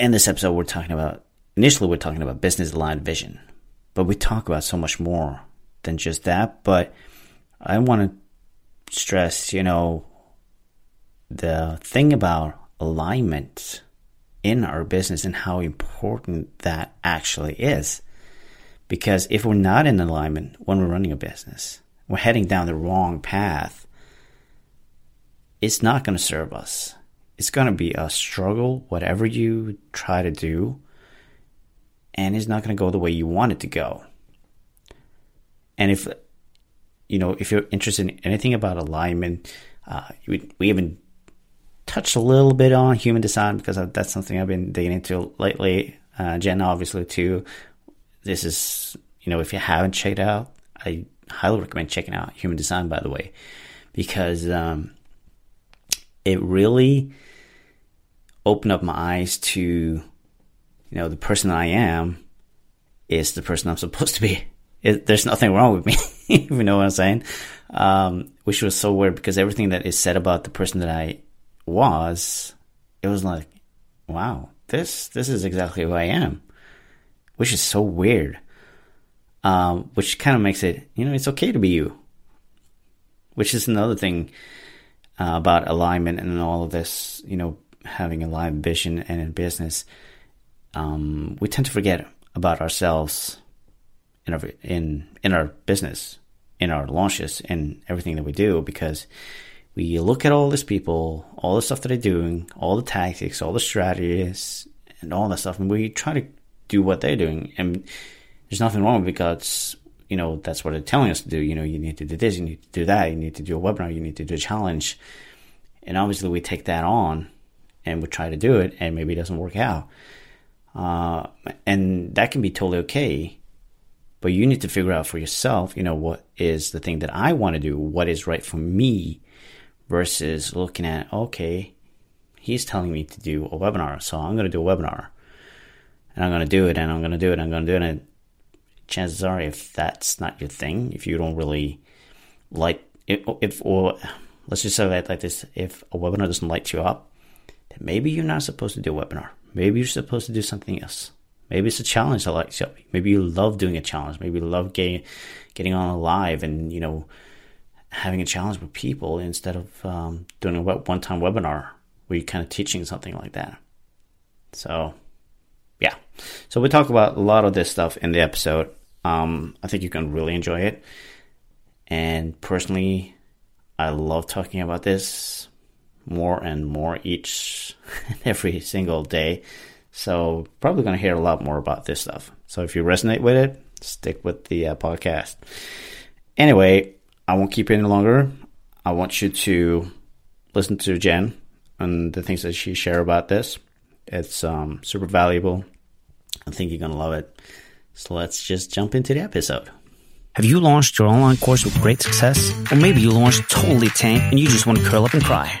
in this episode, we're talking about, initially, we're talking about business aligned vision, but we talk about so much more than just that. But I want to stress, you know, the thing about alignment in our business and how important that actually is. Because if we're not in alignment when we're running a business, we're heading down the wrong path, it's not going to serve us. It's going to be a struggle, whatever you try to do, and it's not going to go the way you want it to go. And if, you know, if you're interested in anything about alignment, uh, we, we even touched a little bit on human design because that's something I've been digging into lately. Uh, Jen, obviously, too. This is, you know, if you haven't checked out, I highly recommend checking out human design, by the way, because um, it really opened up my eyes to, you know, the person I am is the person I'm supposed to be. It, there's nothing wrong with me, you know what I'm saying. Um, which was so weird because everything that is said about the person that I was, it was like, wow, this this is exactly who I am, which is so weird. Um, which kind of makes it, you know, it's okay to be you. Which is another thing uh, about alignment and all of this, you know, having a live vision and in business. Um, we tend to forget about ourselves in our in in our business, in our launches, in everything that we do because we look at all these people, all the stuff that they're doing, all the tactics, all the strategies, and all that stuff, and we try to do what they're doing. And there's nothing wrong because you know that's what they're telling us to do. You know, you need to do this, you need to do that, you need to do a webinar, you need to do a challenge, and obviously we take that on and we try to do it, and maybe it doesn't work out, uh, and that can be totally okay. But you need to figure out for yourself, you know, what is the thing that I want to do, what is right for me, versus looking at, okay, he's telling me to do a webinar, so I'm going to do a webinar. And I'm going to do it, and I'm going to do it, and I'm going to do it. And chances are, if that's not your thing, if you don't really like, if, or let's just say it like this, if a webinar doesn't light you up, maybe you're not supposed to do a webinar. Maybe you're supposed to do something else. Maybe it's a challenge that lights you. Maybe you love doing a challenge. Maybe you love getting, getting on live and, you know, having a challenge with people instead of um, doing a one time webinar where you're kind of teaching something like that. So, yeah. So, we talk about a lot of this stuff in the episode. Um, I think you can really enjoy it. And personally, I love talking about this more and more each and every single day. So, probably going to hear a lot more about this stuff. So, if you resonate with it, stick with the uh, podcast. Anyway, I won't keep you any longer. I want you to listen to Jen and the things that she share about this. It's um, super valuable. I think you're going to love it. So let's just jump into the episode. Have you launched your online course with great success? Or maybe you launched totally tank and you just want to curl up and cry?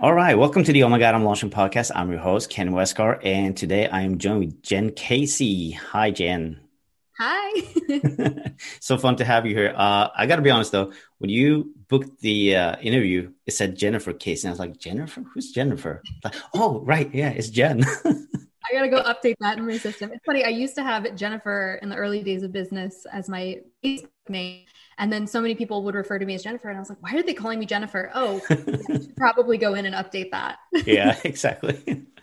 All right, welcome to the Oh My God, I'm Launching podcast. I'm your host, Ken Westgaard, and today I am joined with Jen Casey. Hi, Jen. Hi. so fun to have you here. Uh, I got to be honest though, when you booked the uh, interview, it said Jennifer Casey. And I was like, Jennifer? Who's Jennifer? Like, oh, right. Yeah, it's Jen. I got to go update that in my system. It's funny. I used to have Jennifer in the early days of business as my name. And then so many people would refer to me as Jennifer. And I was like, why are they calling me Jennifer? Oh, probably go in and update that. yeah, exactly.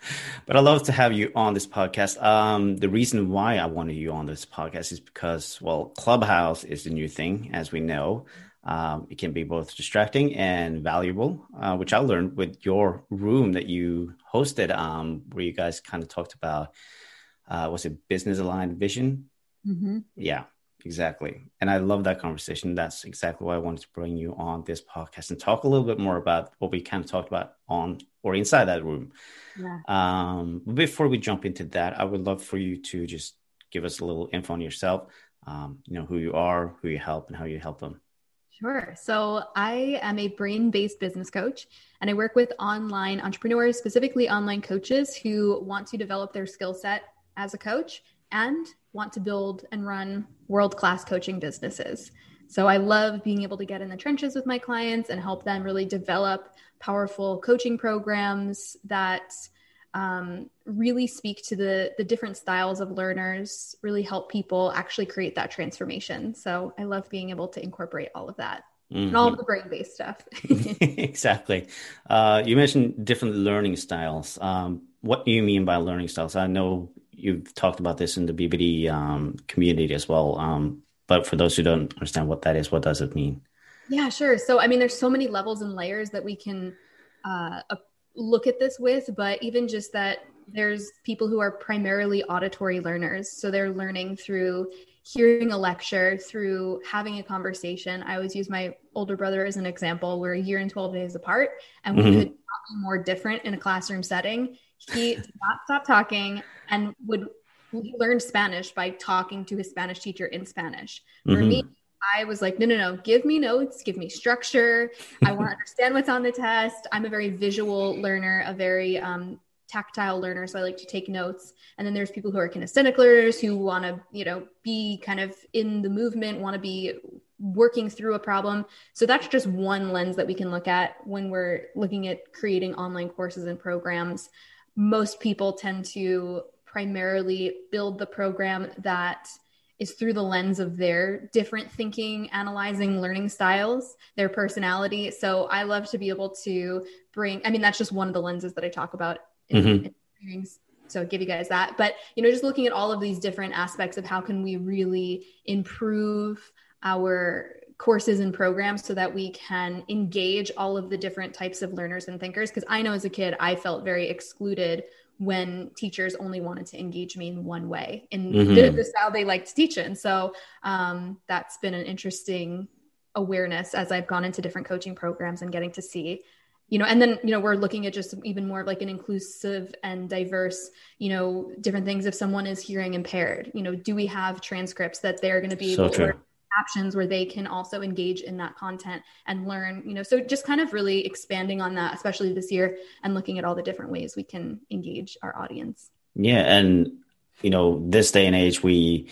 But I love to have you on this podcast. Um, the reason why I wanted you on this podcast is because, well, Clubhouse is the new thing, as we know. Um, it can be both distracting and valuable, uh, which I learned with your room that you hosted, um, where you guys kind of talked about, uh, was it business aligned vision? Mm-hmm. Yeah, exactly. And I love that conversation. That's exactly why I wanted to bring you on this podcast and talk a little bit more about what we kind of talked about on or inside that room. Yeah. Um, before we jump into that, I would love for you to just give us a little info on yourself. Um, you know who you are, who you help, and how you help them. Sure. So I am a brain based business coach and I work with online entrepreneurs, specifically online coaches who want to develop their skill set as a coach and want to build and run world class coaching businesses. So I love being able to get in the trenches with my clients and help them really develop powerful coaching programs that um, really speak to the the different styles of learners really help people actually create that transformation so i love being able to incorporate all of that mm-hmm. and all of mm-hmm. the brain based stuff exactly uh, you mentioned different learning styles um, what do you mean by learning styles i know you've talked about this in the bbd um, community as well um, but for those who don't understand what that is what does it mean yeah sure so i mean there's so many levels and layers that we can uh, look at this with, but even just that there's people who are primarily auditory learners. So they're learning through hearing a lecture, through having a conversation. I always use my older brother as an example. We're a year and 12 days apart, and mm-hmm. we could not be more different in a classroom setting. He did not stop talking and would he learned Spanish by talking to his Spanish teacher in Spanish. For mm-hmm. me, I was like, no, no, no, give me notes, give me structure. I want to understand what's on the test. I'm a very visual learner, a very um, tactile learner. So I like to take notes. And then there's people who are kinesthetic learners who want to, you know, be kind of in the movement, want to be working through a problem. So that's just one lens that we can look at when we're looking at creating online courses and programs. Most people tend to primarily build the program that is through the lens of their different thinking, analyzing, learning styles, their personality. So I love to be able to bring, I mean, that's just one of the lenses that I talk about in, mm-hmm. in so I'll give you guys that. But, you know, just looking at all of these different aspects of how can we really improve our courses and programs so that we can engage all of the different types of learners and thinkers. Because I know as a kid, I felt very excluded when teachers only wanted to engage me in one way in mm-hmm. the, the, style they like to teach in. So um, that's been an interesting awareness as I've gone into different coaching programs and getting to see, you know, and then, you know, we're looking at just even more of like an inclusive and diverse, you know, different things. If someone is hearing impaired, you know, do we have transcripts that they're going to be so able to captions where they can also engage in that content and learn you know so just kind of really expanding on that especially this year and looking at all the different ways we can engage our audience. Yeah and you know this day and age we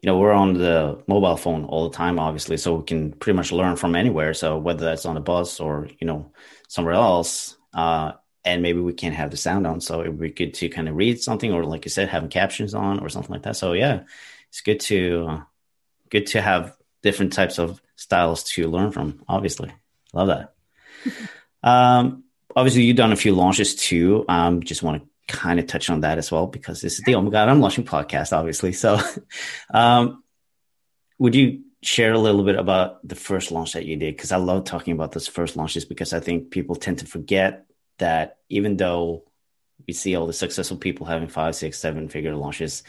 you know we're on the mobile phone all the time obviously so we can pretty much learn from anywhere. So whether that's on a bus or you know somewhere else uh and maybe we can't have the sound on so it would be good to kind of read something or like you said having captions on or something like that. So yeah it's good to uh, good to have different types of styles to learn from. Obviously, love that. um, obviously, you've done a few launches too. Um, just want to kind of touch on that as well because this is the Oh My God I'm launching podcast, obviously. So, um, would you share a little bit about the first launch that you did? Because I love talking about those first launches because I think people tend to forget that even though we see all the successful people having five, six, seven figure launches,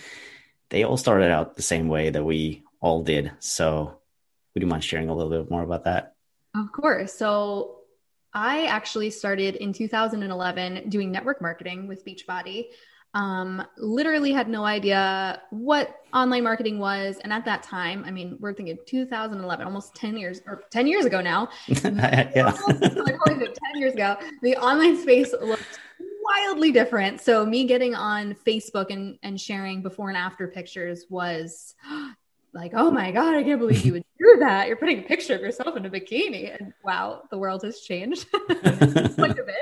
they all started out the same way that we all did. So would you mind sharing a little bit more about that? Of course. So I actually started in 2011 doing network marketing with Beachbody. Um, literally had no idea what online marketing was. And at that time, I mean, we're thinking 2011, almost 10 years or 10 years ago now. yeah. like, 10 years ago, the online space looked wildly different. So me getting on Facebook and, and sharing before and after pictures was like, oh my God, I can't believe you would do that. You're putting a picture of yourself in a bikini. And wow, the world has changed quite a bit.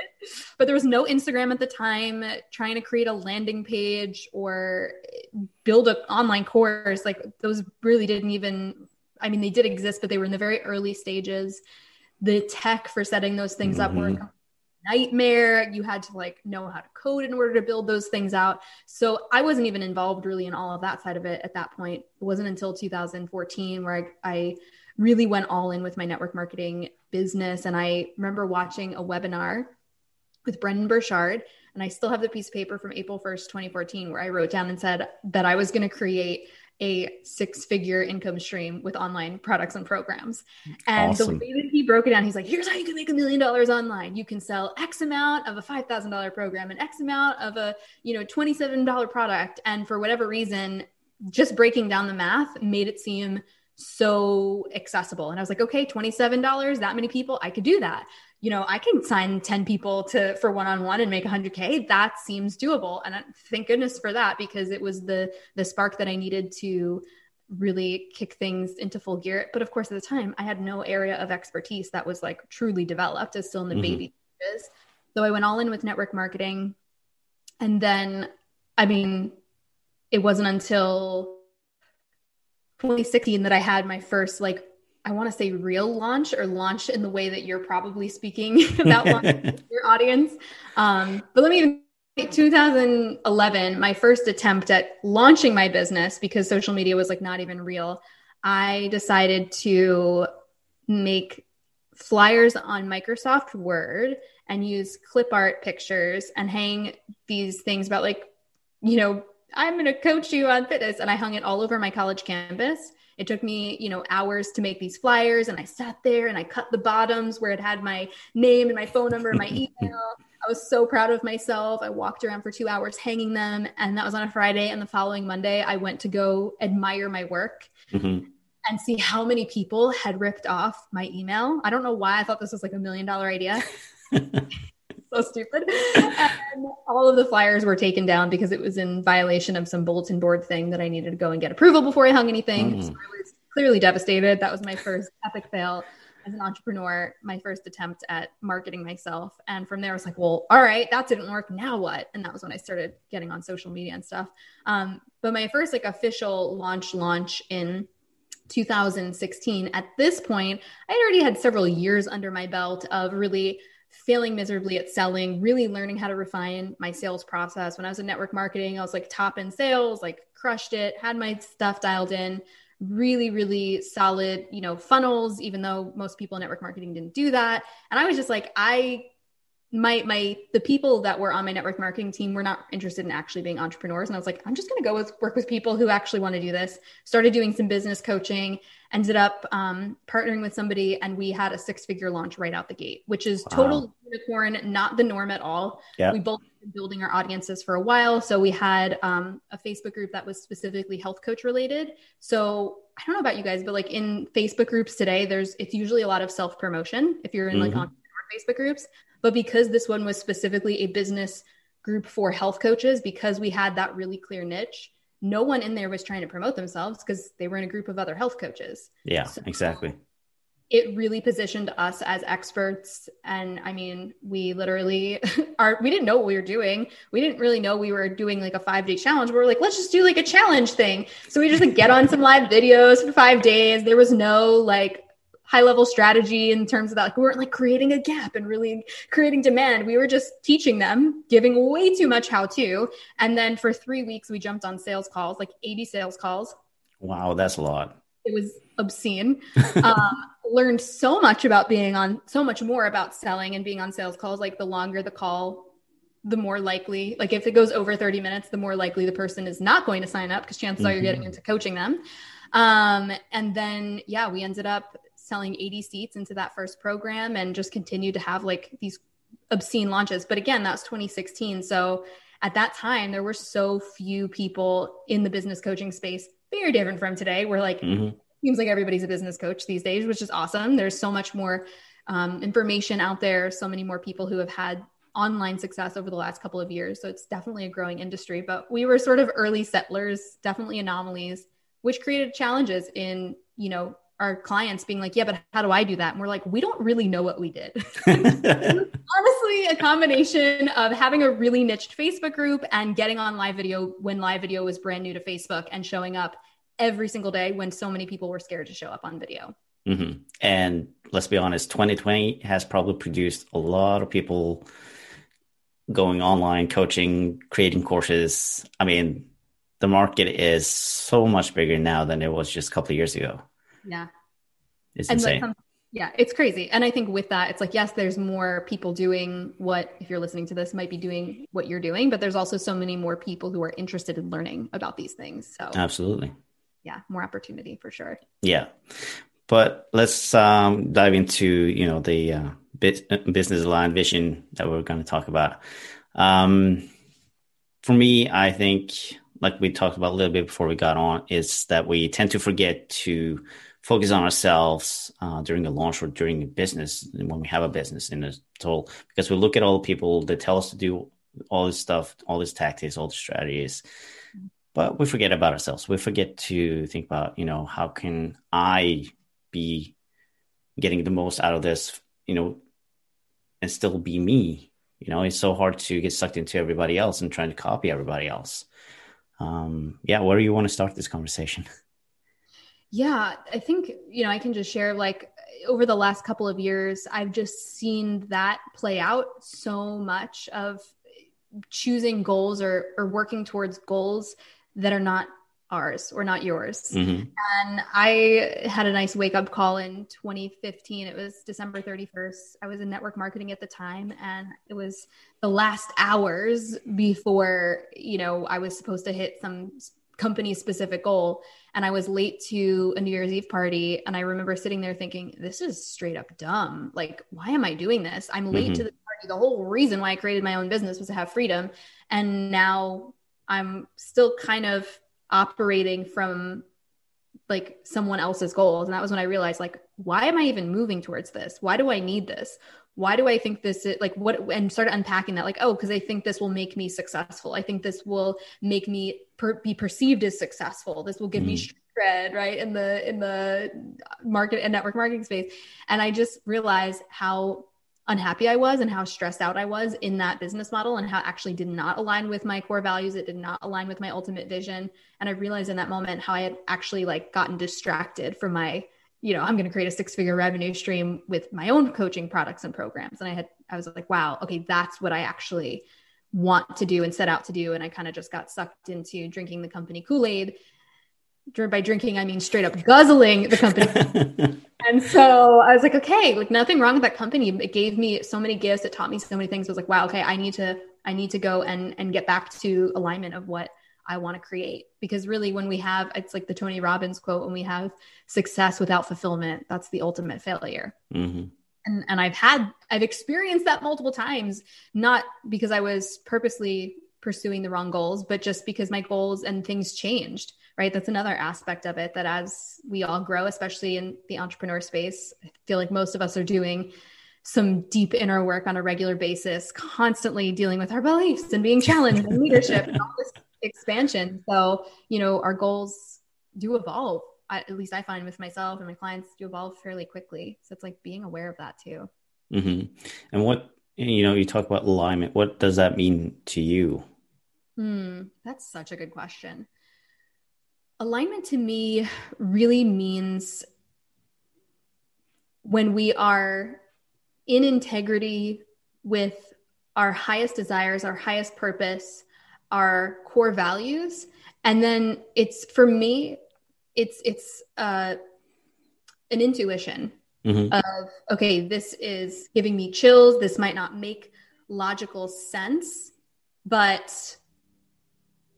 But there was no Instagram at the time. Trying to create a landing page or build an online course, like those really didn't even I mean, they did exist, but they were in the very early stages. The tech for setting those things mm-hmm. up were mm-hmm. Nightmare. You had to like know how to code in order to build those things out. So I wasn't even involved really in all of that side of it at that point. It wasn't until 2014 where I, I really went all in with my network marketing business. And I remember watching a webinar with Brendon Burchard. And I still have the piece of paper from April 1st, 2014, where I wrote down and said that I was going to create a six figure income stream with online products and programs. And awesome. the way that he broke it down, he's like, here's how you can make a million dollars online. You can sell X amount of a $5,000 program and X amount of a, you know, $27 product. And for whatever reason, just breaking down the math made it seem so accessible. And I was like, okay, $27, that many people, I could do that you know, I can sign 10 people to for one-on-one and make 100k. That seems doable. And thank goodness for that because it was the the spark that I needed to really kick things into full gear. But of course, at the time, I had no area of expertise that was like truly developed. It's still in the mm-hmm. baby stages. So I went all in with network marketing. And then, I mean, it wasn't until 2016 that I had my first like I want to say real launch or launch in the way that you're probably speaking about your audience. Um, but let me 2011, my first attempt at launching my business because social media was like not even real. I decided to make flyers on Microsoft Word and use clip art pictures and hang these things about like, you know, I'm going to coach you on fitness. And I hung it all over my college campus. It took me, you know, hours to make these flyers and I sat there and I cut the bottoms where it had my name and my phone number and my email. I was so proud of myself. I walked around for two hours hanging them. And that was on a Friday. And the following Monday, I went to go admire my work mm-hmm. and see how many people had ripped off my email. I don't know why I thought this was like a million dollar idea. so stupid. And all of the flyers were taken down because it was in violation of some bulletin board thing that I needed to go and get approval before I hung anything. Mm. So I was clearly devastated. That was my first epic fail as an entrepreneur, my first attempt at marketing myself. And from there, I was like, well, all right, that didn't work. Now what? And that was when I started getting on social media and stuff. Um, but my first like official launch launch in 2016 at this point i had already had several years under my belt of really failing miserably at selling, really learning how to refine my sales process. When I was in network marketing, I was like top in sales, like crushed it, had my stuff dialed in, really, really solid, you know, funnels, even though most people in network marketing didn't do that. And I was just like, I my my the people that were on my network marketing team were not interested in actually being entrepreneurs and i was like i'm just going to go with work with people who actually want to do this started doing some business coaching ended up um, partnering with somebody and we had a six figure launch right out the gate which is wow. total unicorn not the norm at all yep. we both been building our audiences for a while so we had um, a facebook group that was specifically health coach related so i don't know about you guys but like in facebook groups today there's it's usually a lot of self promotion if you're in mm-hmm. like on facebook groups but because this one was specifically a business group for health coaches, because we had that really clear niche, no one in there was trying to promote themselves because they were in a group of other health coaches. Yeah, so exactly. It really positioned us as experts. And I mean, we literally are, we didn't know what we were doing. We didn't really know we were doing like a five day challenge. We were like, let's just do like a challenge thing. So we just like get on some live videos for five days. There was no like high level strategy in terms of that. Like we weren't like creating a gap and really creating demand. We were just teaching them, giving way too much how to. And then for three weeks, we jumped on sales calls, like 80 sales calls. Wow, that's a lot. It was obscene. um, learned so much about being on, so much more about selling and being on sales calls. Like the longer the call, the more likely, like if it goes over 30 minutes, the more likely the person is not going to sign up because chances mm-hmm. are you're getting mm-hmm. into coaching them. Um, and then, yeah, we ended up selling 80 seats into that first program and just continued to have like these obscene launches. But again, that was 2016. So at that time, there were so few people in the business coaching space, very different from today. We're like, mm-hmm. seems like everybody's a business coach these days, which is awesome. There's so much more um, information out there, so many more people who have had online success over the last couple of years. So it's definitely a growing industry. But we were sort of early settlers, definitely anomalies, which created challenges in, you know, our clients being like, yeah, but how do I do that? And we're like, we don't really know what we did. Honestly, a combination of having a really niched Facebook group and getting on live video when live video was brand new to Facebook and showing up every single day when so many people were scared to show up on video. Mm-hmm. And let's be honest, 2020 has probably produced a lot of people going online, coaching, creating courses. I mean, the market is so much bigger now than it was just a couple of years ago. Yeah. It's and insane. Like, yeah, it's crazy. And I think with that, it's like, yes, there's more people doing what, if you're listening to this, might be doing what you're doing, but there's also so many more people who are interested in learning about these things. So, absolutely. Yeah, more opportunity for sure. Yeah. But let's um, dive into, you know, the uh, business line vision that we're going to talk about. Um, for me, I think, like we talked about a little bit before we got on, is that we tend to forget to focus on ourselves uh, during a launch or during a business when we have a business in a total because we look at all the people that tell us to do all this stuff all these tactics all the strategies but we forget about ourselves. We forget to think about you know how can i be getting the most out of this you know and still be me? You know it's so hard to get sucked into everybody else and trying to copy everybody else. Um yeah where do you want to start this conversation Yeah, I think, you know, I can just share like over the last couple of years, I've just seen that play out so much of choosing goals or, or working towards goals that are not ours or not yours. Mm-hmm. And I had a nice wake up call in 2015. It was December 31st. I was in network marketing at the time and it was the last hours before, you know, I was supposed to hit some company specific goal. And I was late to a New Year's Eve party and I remember sitting there thinking this is straight up dumb. Like why am I doing this? I'm late mm-hmm. to the party. The whole reason why I created my own business was to have freedom. And now I'm still kind of operating from like someone else's goals. And that was when I realized like why am I even moving towards this? Why do I need this why do I think this is like what and started unpacking that like oh because I think this will make me successful. I think this will make me per, be perceived as successful. This will give mm. me cred right in the in the market and network marketing space. And I just realized how unhappy I was and how stressed out I was in that business model and how actually did not align with my core values. It did not align with my ultimate vision. And I realized in that moment how I had actually like gotten distracted from my you know, I'm going to create a six figure revenue stream with my own coaching products and programs. And I had, I was like, wow, okay, that's what I actually want to do and set out to do. And I kind of just got sucked into drinking the company Kool Aid. By drinking, I mean straight up guzzling the company. and so I was like, okay, like nothing wrong with that company. It gave me so many gifts. It taught me so many things. I was like, wow, okay, I need to, I need to go and and get back to alignment of what I want to create. Because really, when we have, it's like the Tony Robbins quote, when we have success without fulfillment, that's the ultimate failure. Mm-hmm. And, and I've had, I've experienced that multiple times, not because I was purposely pursuing the wrong goals, but just because my goals and things changed, right? That's another aspect of it that as we all grow, especially in the entrepreneur space, I feel like most of us are doing some deep inner work on a regular basis, constantly dealing with our beliefs and being challenged and leadership and all this expansion. So, you know, our goals do evolve. I, at least I find with myself and my clients do evolve fairly quickly. So it's like being aware of that too. Mm-hmm. And what, you know, you talk about alignment. What does that mean to you? Hmm, that's such a good question. Alignment to me really means when we are in integrity with our highest desires, our highest purpose, our core values. And then it's for me it's it's uh an intuition mm-hmm. of okay this is giving me chills. This might not make logical sense but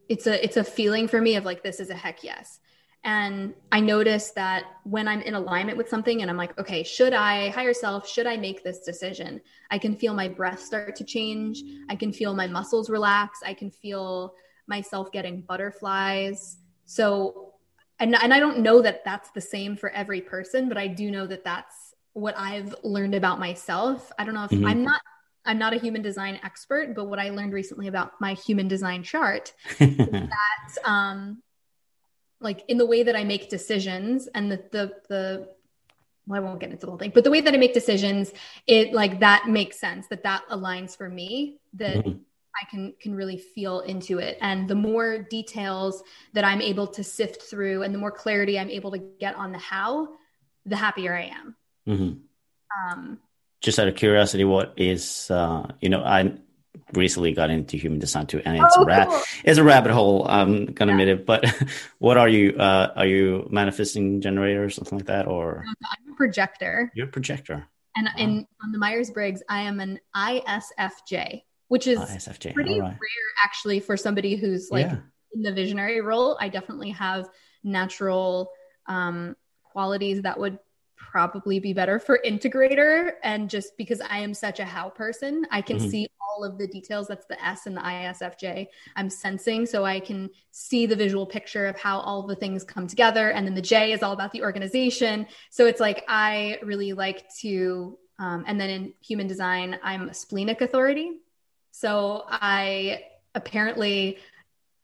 it's a it's a feeling for me of like this is a heck yes and I notice that when I'm in alignment with something and I'm like, okay, should I higher self, should I make this decision? I can feel my breath start to change. I can feel my muscles relax. I can feel myself getting butterflies. So, and, and I don't know that that's the same for every person, but I do know that that's what I've learned about myself. I don't know if mm-hmm. I'm not I'm not a human design expert, but what I learned recently about my human design chart is that um, like in the way that I make decisions and the the the well, I won't get into the whole thing, but the way that I make decisions, it like that makes sense that that aligns for me. That mm-hmm. I can can really feel into it. And the more details that I'm able to sift through, and the more clarity I'm able to get on the how, the happier I am. Mm-hmm. Um, Just out of curiosity, what is uh, you know I recently got into human design too, and it's oh, a rat cool. it's a rabbit hole. I'm gonna yeah. admit it. But what are you? Uh, are you manifesting generator or something like that, or I'm a projector? You're a projector. And wow. in on the Myers Briggs, I am an ISFJ which is ISFJ. pretty right. rare actually for somebody who's like yeah. in the visionary role. I definitely have natural um, qualities that would probably be better for integrator. And just because I am such a how person, I can mm-hmm. see all of the details. That's the S and the ISFJ. I'm sensing, so I can see the visual picture of how all the things come together. And then the J is all about the organization. So it's like I really like to. Um, and then in human design, I'm a splenic authority. So I apparently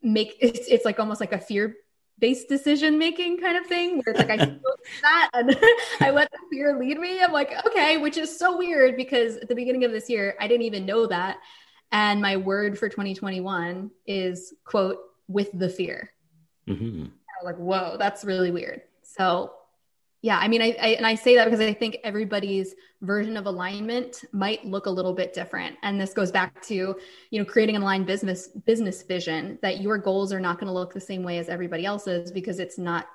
make it's, it's like almost like a fear based decision making kind of thing where it's like I that and I let the fear lead me. I'm like, okay, which is so weird because at the beginning of this year, I didn't even know that. And my word for 2021 is quote, with the fear. Mm-hmm. Like, whoa, that's really weird. So yeah, I mean, I, I, and I say that because I think everybody's version of alignment might look a little bit different, and this goes back to you know creating an aligned business business vision that your goals are not going to look the same way as everybody else's because it's not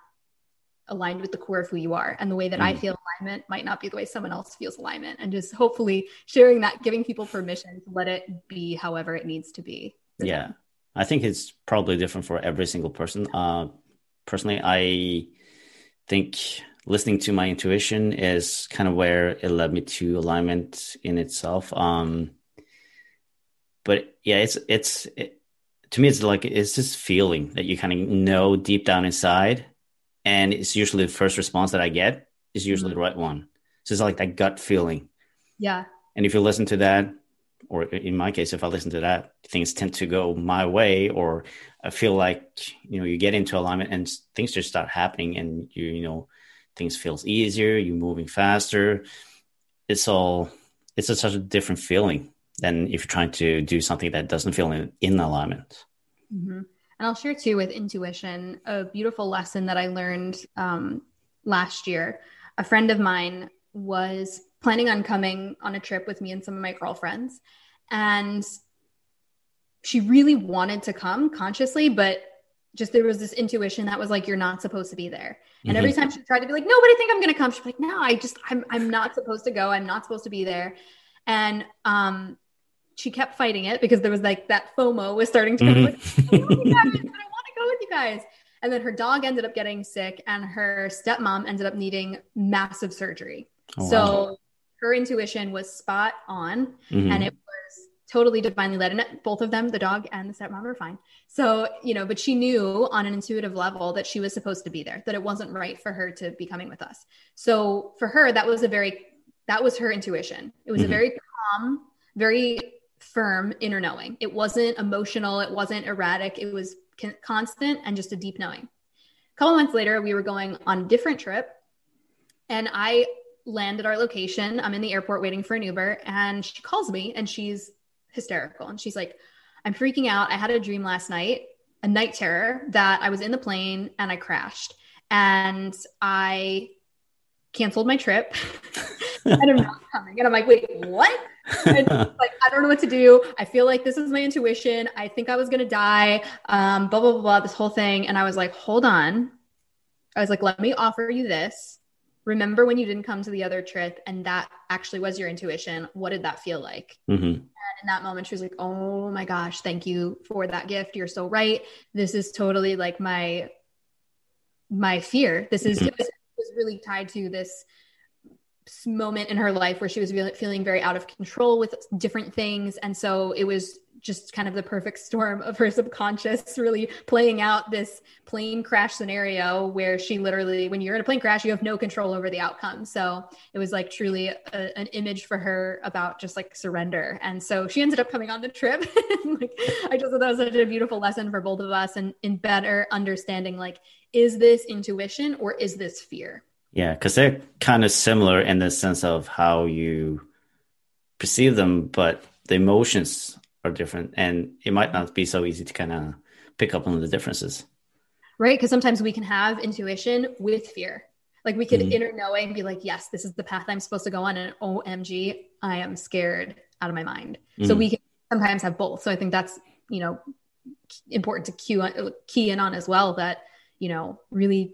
aligned with the core of who you are, and the way that mm. I feel alignment might not be the way someone else feels alignment, and just hopefully sharing that, giving people permission to let it be however it needs to be. Yeah, them. I think it's probably different for every single person. Uh, personally, I think listening to my intuition is kind of where it led me to alignment in itself. Um, but yeah, it's it's it, to me, it's like it's this feeling that you kind of know deep down inside, and it's usually the first response that I get is usually mm-hmm. the right one. So it's like that gut feeling. Yeah. And if you listen to that, or in my case, if I listen to that, things tend to go my way, or I feel like you know you get into alignment and things just start happening, and you you know things feels easier you're moving faster. It's all it's a, such a different feeling than if you're trying to do something that doesn't feel in, in alignment. Mm-hmm. and i'll share too with intuition a beautiful lesson that i learned um, last year. A friend of mine was planning on coming on a trip with me and some of my girlfriends and she really wanted to come consciously but just there was this intuition that was like you're not supposed to be there and mm-hmm. every time she tried to be like no but i think i'm gonna come she's like no i just i'm i'm not supposed to go i'm not supposed to be there and um she kept fighting it because there was like that fomo was starting to mm-hmm. like, I, want to go with you guys and then her dog ended up getting sick and her stepmom ended up needing massive surgery oh, so wow. her intuition was spot on mm-hmm. and it totally divinely led. And both of them, the dog and the stepmom, were fine. So, you know, but she knew on an intuitive level that she was supposed to be there, that it wasn't right for her to be coming with us. So for her, that was a very, that was her intuition. It was mm-hmm. a very calm, very firm inner knowing. It wasn't emotional. It wasn't erratic. It was constant and just a deep knowing. A couple months later, we were going on a different trip and I land at our location. I'm in the airport waiting for an Uber and she calls me and she's hysterical. And she's like, I'm freaking out. I had a dream last night, a night terror that I was in the plane and I crashed. And I canceled my trip and I'm not coming. And I'm like, wait, what? Like, I don't know what to do. I feel like this is my intuition. I think I was going to die. Um, blah, blah, blah, blah, this whole thing. And I was like, hold on. I was like, let me offer you this. Remember when you didn't come to the other trip and that actually was your intuition? What did that feel like? Mm-hmm in that moment, she was like, Oh my gosh, thank you for that gift. You're so right. This is totally like my my fear. This is mm-hmm. was really tied to this moment in her life where she was really feeling very out of control with different things. And so it was just kind of the perfect storm of her subconscious really playing out this plane crash scenario where she literally when you're in a plane crash you have no control over the outcome. So it was like truly a, an image for her about just like surrender. And so she ended up coming on the trip. Like i just thought that was such a beautiful lesson for both of us and in better understanding like is this intuition or is this fear yeah because they're kind of similar in the sense of how you perceive them but the emotions are different and it might not be so easy to kind of pick up on the differences right because sometimes we can have intuition with fear like we could mm-hmm. inner knowing be like yes this is the path i'm supposed to go on and omg i am scared out of my mind mm-hmm. so we can sometimes have both so i think that's you know important to key, key in on as well that you know really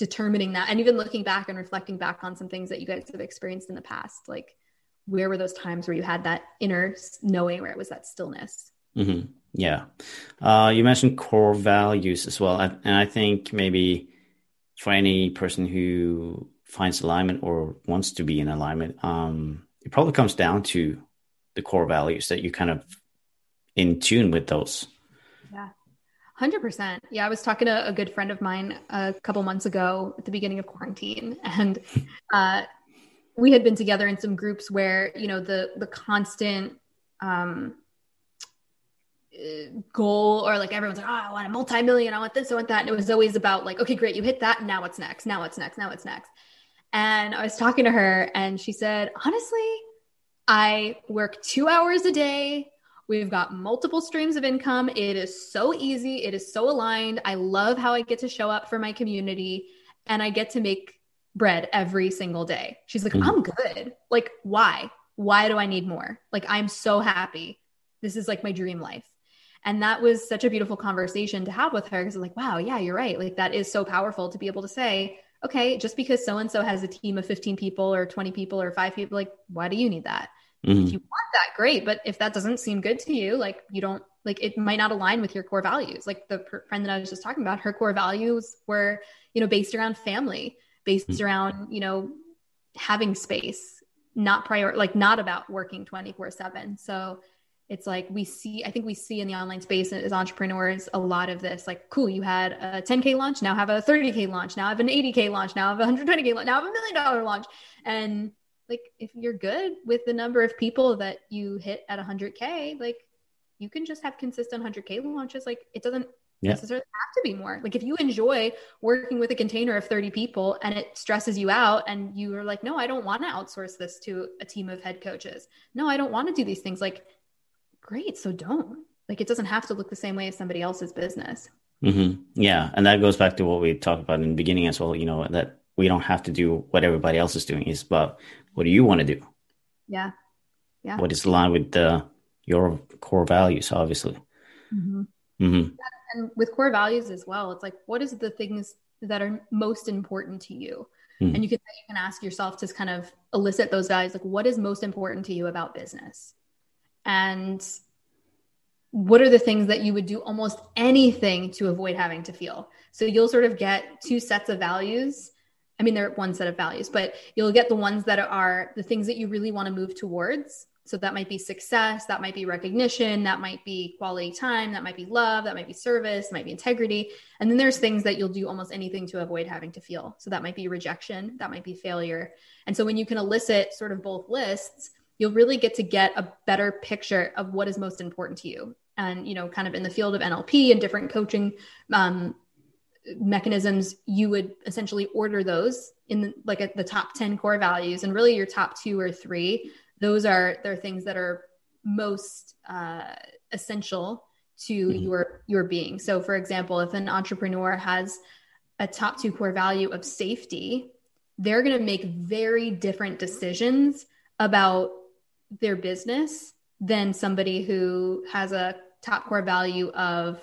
determining that and even looking back and reflecting back on some things that you guys have experienced in the past like where were those times where you had that inner knowing where it was that stillness? Mm-hmm. yeah. Uh, you mentioned core values as well and i think maybe for any person who finds alignment or wants to be in alignment um, it probably comes down to the core values that you kind of in tune with those 100% yeah i was talking to a good friend of mine a couple months ago at the beginning of quarantine and uh, we had been together in some groups where you know the the constant um goal or like everyone's like oh i want a multi-million i want this i want that and it was always about like okay great you hit that now what's next now what's next now what's next. And i was talking to her and she said honestly i work two hours a day we've got multiple streams of income it is so easy it is so aligned i love how i get to show up for my community and i get to make bread every single day. She's like, mm-hmm. I'm good. Like, why? Why do I need more? Like, I'm so happy. This is like my dream life. And that was such a beautiful conversation to have with her because I'm like, wow, yeah, you're right. Like, that is so powerful to be able to say, okay, just because so and so has a team of 15 people or 20 people or five people, like, why do you need that? Mm-hmm. If you want that, great. But if that doesn't seem good to you, like, you don't, like, it might not align with your core values. Like, the per- friend that I was just talking about, her core values were, you know, based around family based mm-hmm. around you know having space not prior like not about working 24 7 so it's like we see i think we see in the online space as entrepreneurs a lot of this like cool you had a 10k launch now have a 30k launch now have an 80k launch now have a 120k launch now have a million dollar launch and like if you're good with the number of people that you hit at 100k like you can just have consistent 100k launches like it doesn't yeah. necessarily have to be more. Like if you enjoy working with a container of 30 people and it stresses you out and you are like, no, I don't want to outsource this to a team of head coaches. No, I don't want to do these things. Like, great. So don't. Like it doesn't have to look the same way as somebody else's business. Mm-hmm. Yeah. And that goes back to what we talked about in the beginning as well, you know, that we don't have to do what everybody else is doing. Is but what do you want to do? Yeah. Yeah. What is aligned with the, your core values, obviously. Mm-hmm. Mm-hmm and with core values as well it's like what is the things that are most important to you mm. and you can you can ask yourself to kind of elicit those values like what is most important to you about business and what are the things that you would do almost anything to avoid having to feel so you'll sort of get two sets of values i mean they're one set of values but you'll get the ones that are the things that you really want to move towards so that might be success, that might be recognition, that might be quality time, that might be love, that might be service, might be integrity. And then there's things that you'll do almost anything to avoid having to feel. So that might be rejection, that might be failure. And so when you can elicit sort of both lists, you'll really get to get a better picture of what is most important to you. And, you know, kind of in the field of NLP and different coaching um, mechanisms, you would essentially order those in the, like at the top 10 core values and really your top two or three those are they're things that are most uh, essential to mm-hmm. your your being so for example if an entrepreneur has a top two core value of safety they're going to make very different decisions about their business than somebody who has a top core value of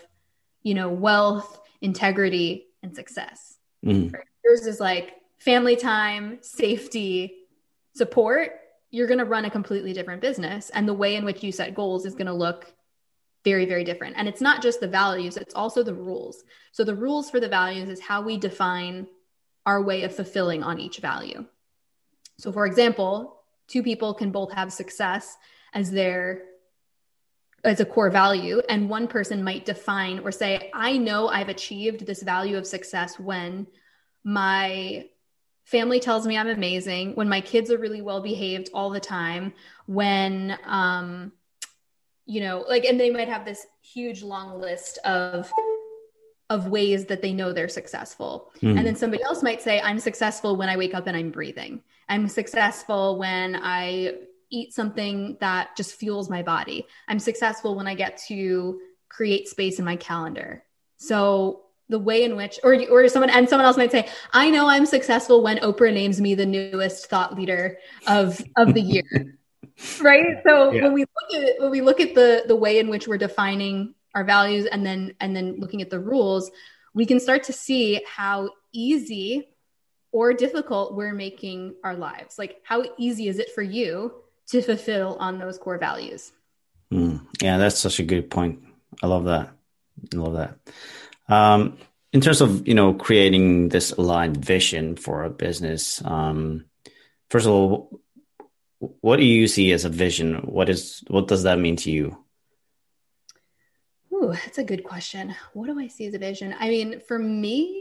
you know wealth integrity and success. Mm. yours is like family time safety support you're going to run a completely different business. And the way in which you set goals is going to look very very different. And it's not just the values it's also the rules. So the rules for the values is how we define our way of fulfilling on each value. So for example two people can both have success as their as a core value and one person might define or say i know i've achieved this value of success when my family tells me I'm amazing, when my kids are really well behaved all the time, when, um, you know, like, and they might have this huge long list of, of ways that they know they're successful. Mm. And then somebody else might say, I'm successful when I wake up and I'm breathing. I'm successful when I eat something that just fuels my body. I'm successful when I get to create space in my calendar. So the way in which or or someone and someone else might say i know i'm successful when oprah names me the newest thought leader of of the year right so yeah. when we look at when we look at the the way in which we're defining our values and then and then looking at the rules we can start to see how easy or difficult we're making our lives like how easy is it for you to fulfill on those core values mm, yeah that's such a good point i love that i love that um, in terms of you know creating this aligned vision for a business, um, first of all, what do you see as a vision? What is what does that mean to you? Ooh, that's a good question. What do I see as a vision? I mean, for me,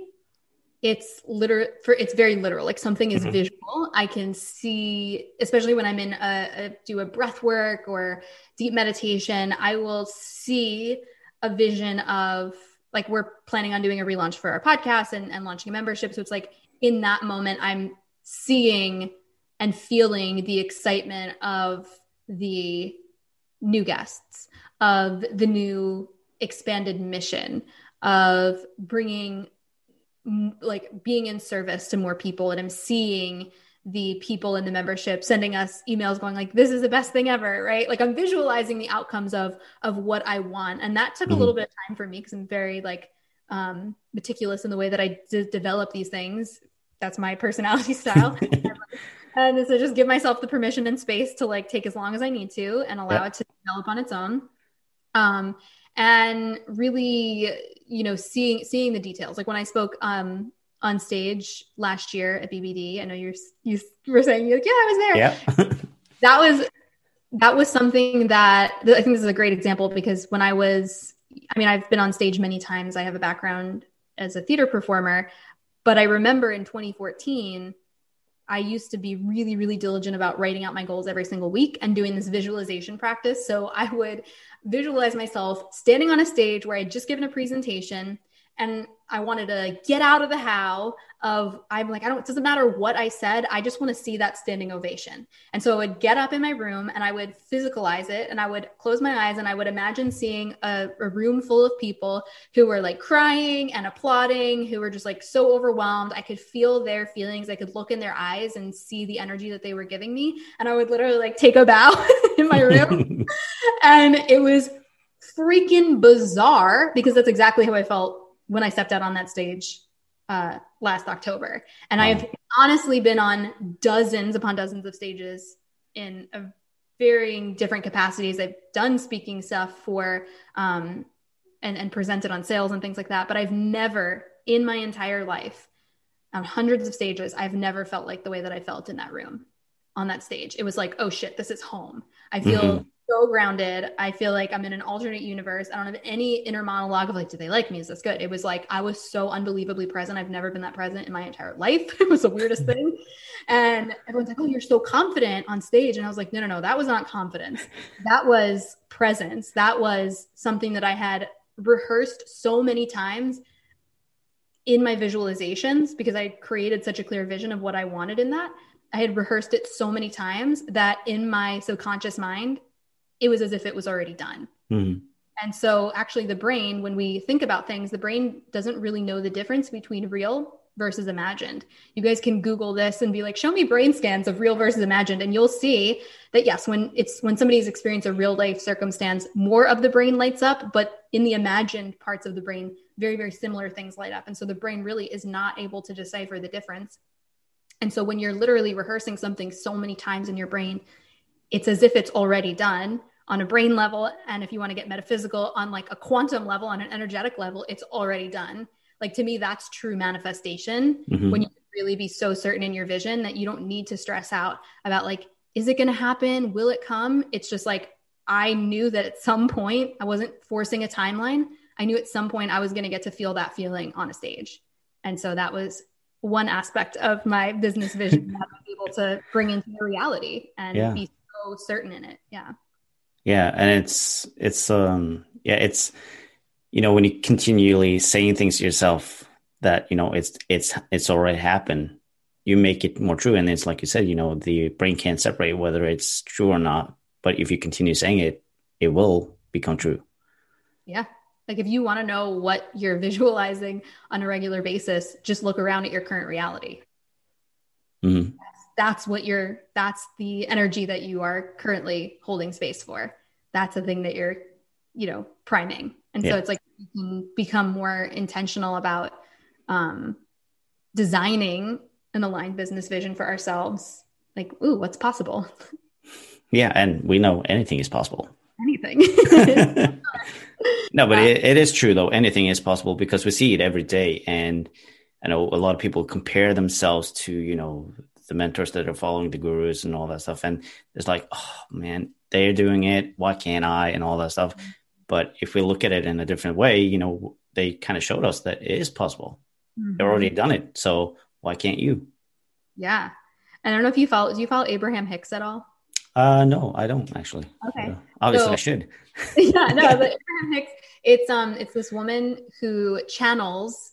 it's literal for it's very literal like something is mm-hmm. visual i can see especially when i'm in a, a, do a breath work or deep meditation i will see a vision of like we're planning on doing a relaunch for our podcast and, and launching a membership. So it's like in that moment, I'm seeing and feeling the excitement of the new guests, of the new expanded mission, of bringing like being in service to more people. And I'm seeing the people in the membership sending us emails going like this is the best thing ever right? Like i'm visualizing the outcomes of of what i want. And that took mm-hmm. a little bit of time for me because i'm very like um meticulous in the way that I d- develop these things. That's my personality style. And so just give myself the permission and space to like take as long as i need to and allow it to develop on its own. Um and really you know seeing seeing the details like when i spoke um on stage last year at BBD. I know you're you were saying you're like, yeah, I was there. Yeah. that was that was something that I think this is a great example because when I was I mean, I've been on stage many times. I have a background as a theater performer, but I remember in 2014 I used to be really, really diligent about writing out my goals every single week and doing this visualization practice. So I would visualize myself standing on a stage where I'd just given a presentation and I wanted to get out of the how of I'm like I don't it doesn't matter what I said I just want to see that standing ovation. And so I would get up in my room and I would physicalize it and I would close my eyes and I would imagine seeing a, a room full of people who were like crying and applauding, who were just like so overwhelmed. I could feel their feelings. I could look in their eyes and see the energy that they were giving me. And I would literally like take a bow in my room. and it was freaking bizarre because that's exactly how I felt when I stepped out on that stage uh, last October. And wow. I've honestly been on dozens upon dozens of stages in varying different capacities. I've done speaking stuff for um, and, and presented on sales and things like that, but I've never in my entire life on hundreds of stages, I've never felt like the way that I felt in that room on that stage. It was like, oh shit, this is home. I feel mm-hmm so grounded. I feel like I'm in an alternate universe. I don't have any inner monologue of like, do they like me? Is this good? It was like I was so unbelievably present. I've never been that present in my entire life. it was the weirdest thing. And everyone's like, oh, you're so confident on stage. And I was like, no, no, no, that was not confidence. That was presence. That was something that I had rehearsed so many times in my visualizations because I created such a clear vision of what I wanted in that. I had rehearsed it so many times that in my subconscious mind, it was as if it was already done. Mm-hmm. And so, actually, the brain, when we think about things, the brain doesn't really know the difference between real versus imagined. You guys can Google this and be like, show me brain scans of real versus imagined. And you'll see that, yes, when it's when somebody's experienced a real life circumstance, more of the brain lights up, but in the imagined parts of the brain, very, very similar things light up. And so the brain really is not able to decipher the difference. And so when you're literally rehearsing something so many times in your brain, it's as if it's already done on a brain level. And if you want to get metaphysical on like a quantum level on an energetic level it's already done. Like to me that's true manifestation. Mm-hmm. when you really be so certain in your vision that you don't need to stress out about like is it going to happen? Will it come? It's just like i knew that at some point i wasn't forcing a timeline. I knew at some point i was going to get to feel that feeling on a stage. And so that was one aspect of my business vision that I was able to bring into the reality and yeah. be so certain in it yeah yeah and it's it's um yeah it's you know when you continually saying things to yourself that you know it's it's it's already happened you make it more true. And it's like you said, you know, the brain can't separate whether it's true or not. But if you continue saying it, it will become true. Yeah. Like if you want to know what you're visualizing on a regular basis, just look around at your current reality. Mm-hmm. That's what you're, that's the energy that you are currently holding space for. That's the thing that you're, you know, priming. And yeah. so it's like you can become more intentional about um, designing an aligned business vision for ourselves. Like, ooh, what's possible? Yeah. And we know anything is possible. Anything. no, but it, it is true though. Anything is possible because we see it every day. And I know a lot of people compare themselves to, you know, the mentors that are following the gurus and all that stuff. And it's like, oh man, they're doing it. Why can't I? And all that stuff. Mm-hmm. But if we look at it in a different way, you know, they kind of showed us that it is possible. Mm-hmm. They've already done it. So why can't you? Yeah. I don't know if you follow, do you follow Abraham Hicks at all? Uh, no, I don't actually. Okay. Uh, obviously so, I should. yeah, no, but Abraham Hicks, it's, um, it's this woman who channels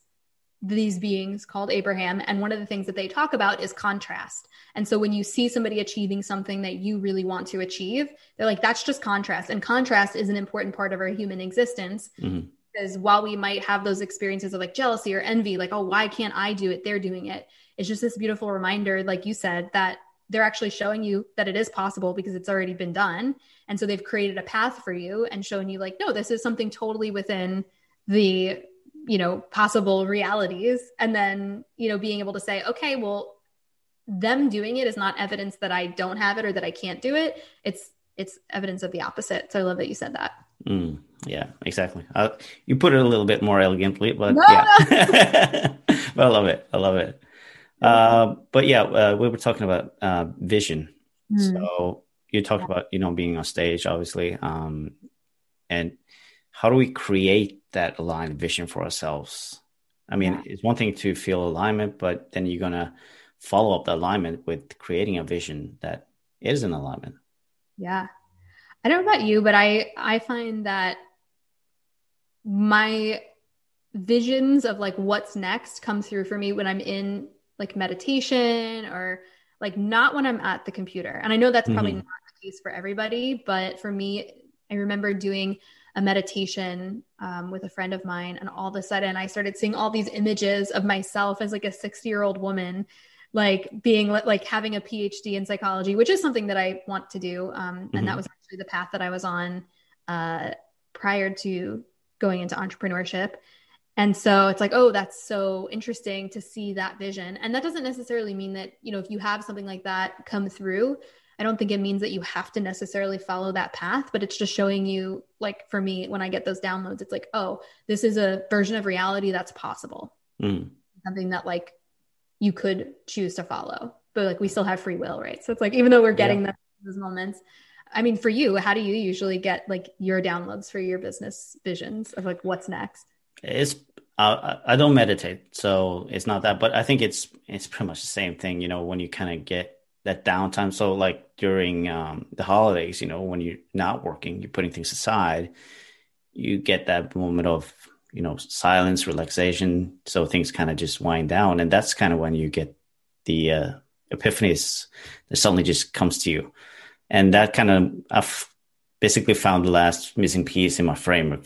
these beings called Abraham. And one of the things that they talk about is contrast. And so when you see somebody achieving something that you really want to achieve, they're like, that's just contrast. And contrast is an important part of our human existence. Mm-hmm. Because while we might have those experiences of like jealousy or envy, like, oh, why can't I do it? They're doing it. It's just this beautiful reminder, like you said, that they're actually showing you that it is possible because it's already been done. And so they've created a path for you and shown you, like, no, this is something totally within the you know possible realities. And then you know being able to say okay well them doing it is not evidence that i don't have it or that i can't do it. It's it's evidence of the opposite. So i love that you said that. Mm, yeah exactly. Uh, you put it a little bit more elegantly but no, yeah. No. but i love it. I love it. Uh, but yeah uh, we were talking about uh, vision. Mm. so you talked yeah. about you know being on stage obviously um, and how do we create that aligned vision for ourselves? I mean, yeah. it's one thing to feel alignment, but then you're gonna follow up the alignment with creating a vision that is in alignment. Yeah. I don't know about you, but I I find that my visions of like what's next come through for me when I'm in like meditation or like not when I'm at the computer. And I know that's probably mm-hmm. not the case for everybody, but for me, I remember doing a meditation um, with a friend of mine, and all of a sudden I started seeing all these images of myself as like a 60 year old woman, like being like having a PhD in psychology, which is something that I want to do. Um, and mm-hmm. that was actually the path that I was on uh, prior to going into entrepreneurship. And so it's like, oh, that's so interesting to see that vision. And that doesn't necessarily mean that, you know, if you have something like that come through, I don't think it means that you have to necessarily follow that path, but it's just showing you, like for me, when I get those downloads, it's like, oh, this is a version of reality that's possible. Mm. Something that like you could choose to follow, but like we still have free will, right? So it's like, even though we're getting yeah. those moments, I mean, for you, how do you usually get like your downloads for your business visions of like what's next? It's uh, I don't meditate, so it's not that. But I think it's it's pretty much the same thing. You know, when you kind of get that downtime. So like during um, the holidays, you know, when you're not working, you're putting things aside, you get that moment of you know silence, relaxation. So things kind of just wind down, and that's kind of when you get the uh, epiphanies that suddenly just comes to you, and that kind of I've basically found the last missing piece in my framework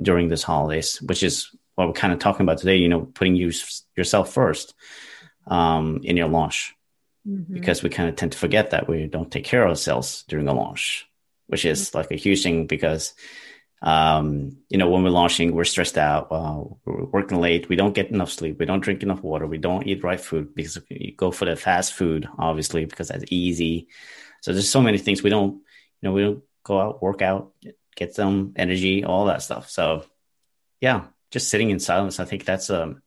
during this holidays, which is what we're kind of talking about today. You know, putting you yourself first um, in your launch mm-hmm. because we kind of tend to forget that we don't take care of ourselves during a launch, which is mm-hmm. like a huge thing because, um, you know, when we're launching, we're stressed out, uh, we're working late, we don't get enough sleep, we don't drink enough water, we don't eat right food because we go for the fast food, obviously, because that's easy. So there's so many things we don't, you know, we don't go out, work out, get some energy, all that stuff. So, yeah, just sitting in silence. I think that's um,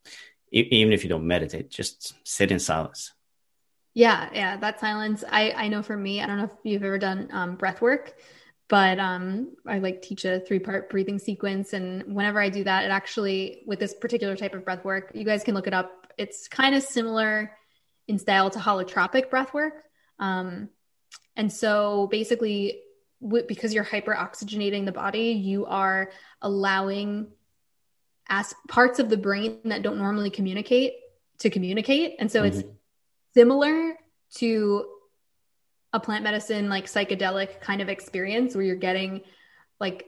even if you don't meditate, just sit in silence. Yeah, yeah, that silence. I I know for me, I don't know if you've ever done um, breath work, but um, I like teach a three part breathing sequence, and whenever I do that, it actually with this particular type of breath work, you guys can look it up. It's kind of similar in style to holotropic breath work, um, and so basically, w- because you're hyper oxygenating the body, you are allowing as parts of the brain that don't normally communicate to communicate, and so mm-hmm. it's similar to a plant medicine like psychedelic kind of experience where you're getting like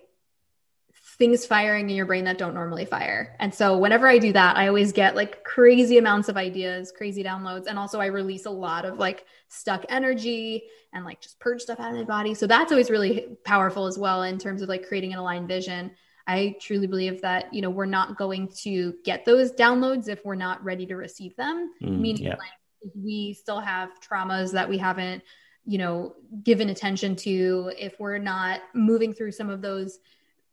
things firing in your brain that don't normally fire. And so whenever I do that, I always get like crazy amounts of ideas, crazy downloads. And also I release a lot of like stuck energy and like just purge stuff out of my body. So that's always really powerful as well in terms of like creating an aligned vision. I truly believe that, you know, we're not going to get those downloads if we're not ready to receive them. Mm, Meaning yeah. like we still have traumas that we haven't, you know, given attention to, if we're not moving through some of those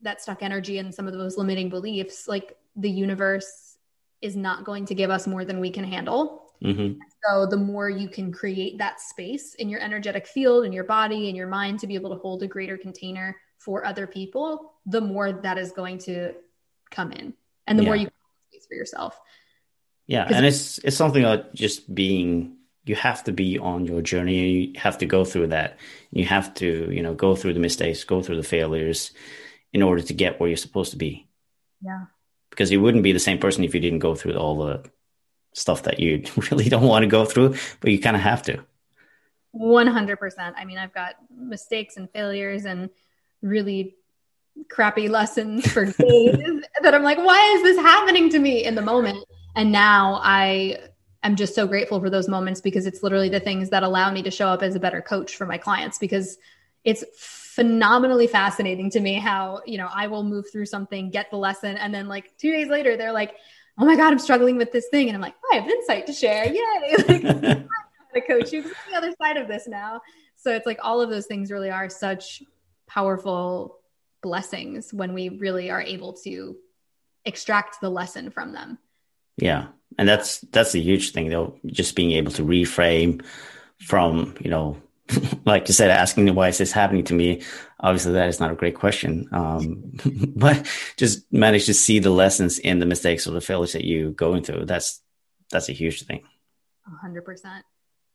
that stuck energy and some of those limiting beliefs, like the universe is not going to give us more than we can handle. Mm-hmm. So the more you can create that space in your energetic field, in your body, in your mind to be able to hold a greater container for other people, the more that is going to come in, and the yeah. more you space for yourself. Yeah, and it's it's something like just being. You have to be on your journey. You have to go through that. You have to, you know, go through the mistakes, go through the failures, in order to get where you're supposed to be. Yeah. Because you wouldn't be the same person if you didn't go through all the stuff that you really don't want to go through, but you kind of have to. 100%. I mean, I've got mistakes and failures and really crappy lessons for days that I'm like, why is this happening to me in the moment? And now I am just so grateful for those moments because it's literally the things that allow me to show up as a better coach for my clients because it's phenomenally fascinating to me how, you know, I will move through something, get the lesson, and then like two days later, they're like, oh my God, I'm struggling with this thing. And I'm like, I have insight to share. Yay. Like, I'm to coach you the other side of this now. So it's like all of those things really are such powerful blessings when we really are able to extract the lesson from them. Yeah. And that's that's a huge thing though, just being able to reframe from, you know, like you said, asking why is this happening to me? Obviously, that is not a great question. Um, but just manage to see the lessons in the mistakes or the failures that you go into. That's that's a huge thing. hundred percent.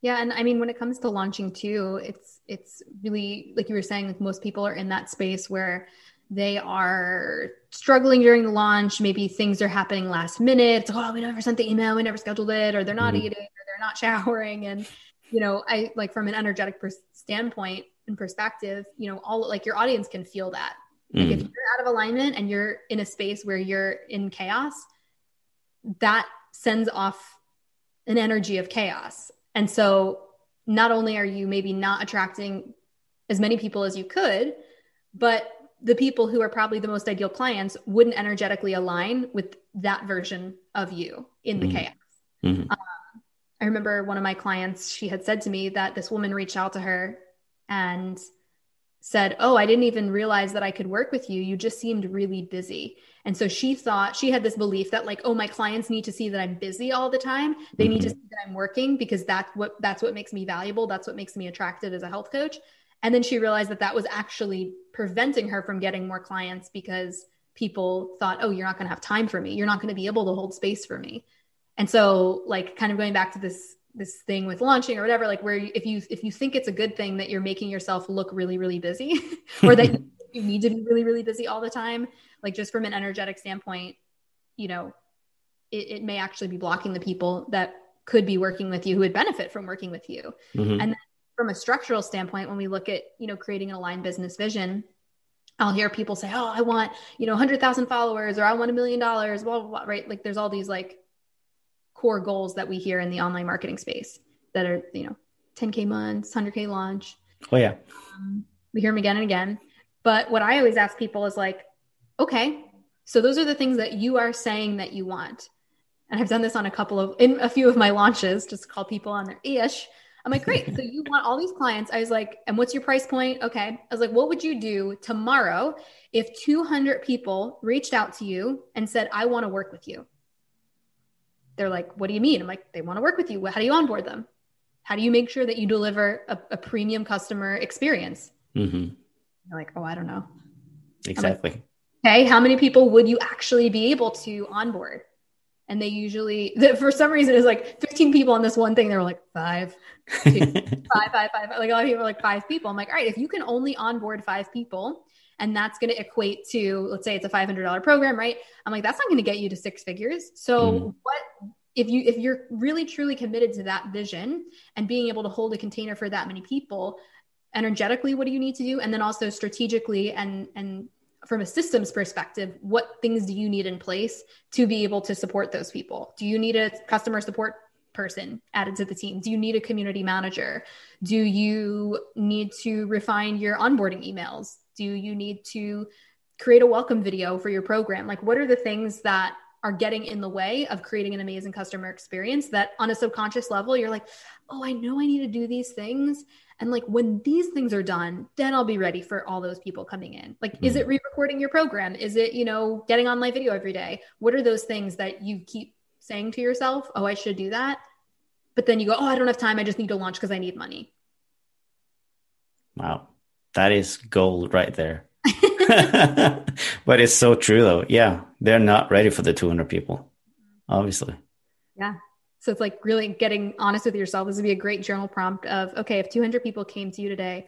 Yeah, and I mean, when it comes to launching too, it's it's really like you were saying. Like most people are in that space where they are struggling during the launch. Maybe things are happening last minute. It's like, oh, we never sent the email, we never scheduled it, or they're not mm-hmm. eating, or they're not showering, and you know, I like from an energetic per- standpoint and perspective, you know, all like your audience can feel that. Like if mm. you're out of alignment and you're in a space where you're in chaos, that sends off an energy of chaos. And so not only are you maybe not attracting as many people as you could, but the people who are probably the most ideal clients wouldn't energetically align with that version of you in the mm-hmm. chaos. Mm-hmm. Um, I remember one of my clients, she had said to me that this woman reached out to her and said, Oh, I didn't even realize that I could work with you. You just seemed really busy. And so she thought she had this belief that like, oh, my clients need to see that I'm busy all the time. They mm-hmm. need to mm-hmm. see that I'm working because that's what that's what makes me valuable. That's what makes me attractive as a health coach. And then she realized that that was actually preventing her from getting more clients because people thought, oh, you're not going to have time for me. You're not going to be able to hold space for me. And so like kind of going back to this this thing with launching or whatever like where if you if you think it's a good thing that you're making yourself look really really busy or that you need to be really really busy all the time like just from an energetic standpoint you know it, it may actually be blocking the people that could be working with you who would benefit from working with you mm-hmm. and from a structural standpoint when we look at you know creating an aligned business vision I'll hear people say, "Oh, I want you know 100,000 followers, or I want a million dollars." Blah, blah blah. Right? Like, there's all these like core goals that we hear in the online marketing space that are, you know, 10K months, 100K launch. Oh, yeah. Um, we hear them again and again. But what I always ask people is like, okay, so those are the things that you are saying that you want. And I've done this on a couple of, in a few of my launches, just call people on their ish. I'm like, great. so you want all these clients. I was like, and what's your price point? Okay. I was like, what would you do tomorrow if 200 people reached out to you and said, I want to work with you? they're like, what do you mean? I'm like, they want to work with you. How do you onboard them? How do you make sure that you deliver a, a premium customer experience? Mm-hmm. They're like, oh, I don't know. Exactly. Like, okay. How many people would you actually be able to onboard? And they usually, for some reason, it's like 15 people on this one thing. They were like five, two, five, five, five. Like a lot of people are like five people. I'm like, all right, if you can only onboard five people, and that's going to equate to let's say it's a $500 program right i'm like that's not going to get you to six figures so mm. what if you if you're really truly committed to that vision and being able to hold a container for that many people energetically what do you need to do and then also strategically and and from a systems perspective what things do you need in place to be able to support those people? Do you need a customer support person added to the team? Do you need a community manager? Do you need to refine your onboarding emails? Do you need to create a welcome video for your program? Like what are the things that are getting in the way of creating an amazing customer experience that on a subconscious level you're like oh i know i need to do these things and like when these things are done then i'll be ready for all those people coming in like mm-hmm. is it mm-hmm. re-recording your program is it you know getting on live video every day what are those things that you keep saying to yourself oh i should do that but then you go oh i don't have time i just need to launch because i need money wow that is gold right there but it's so true though. Yeah. They're not ready for the 200 people, obviously. Yeah. So it's like really getting honest with yourself. This would be a great journal prompt of, okay, if 200 people came to you today,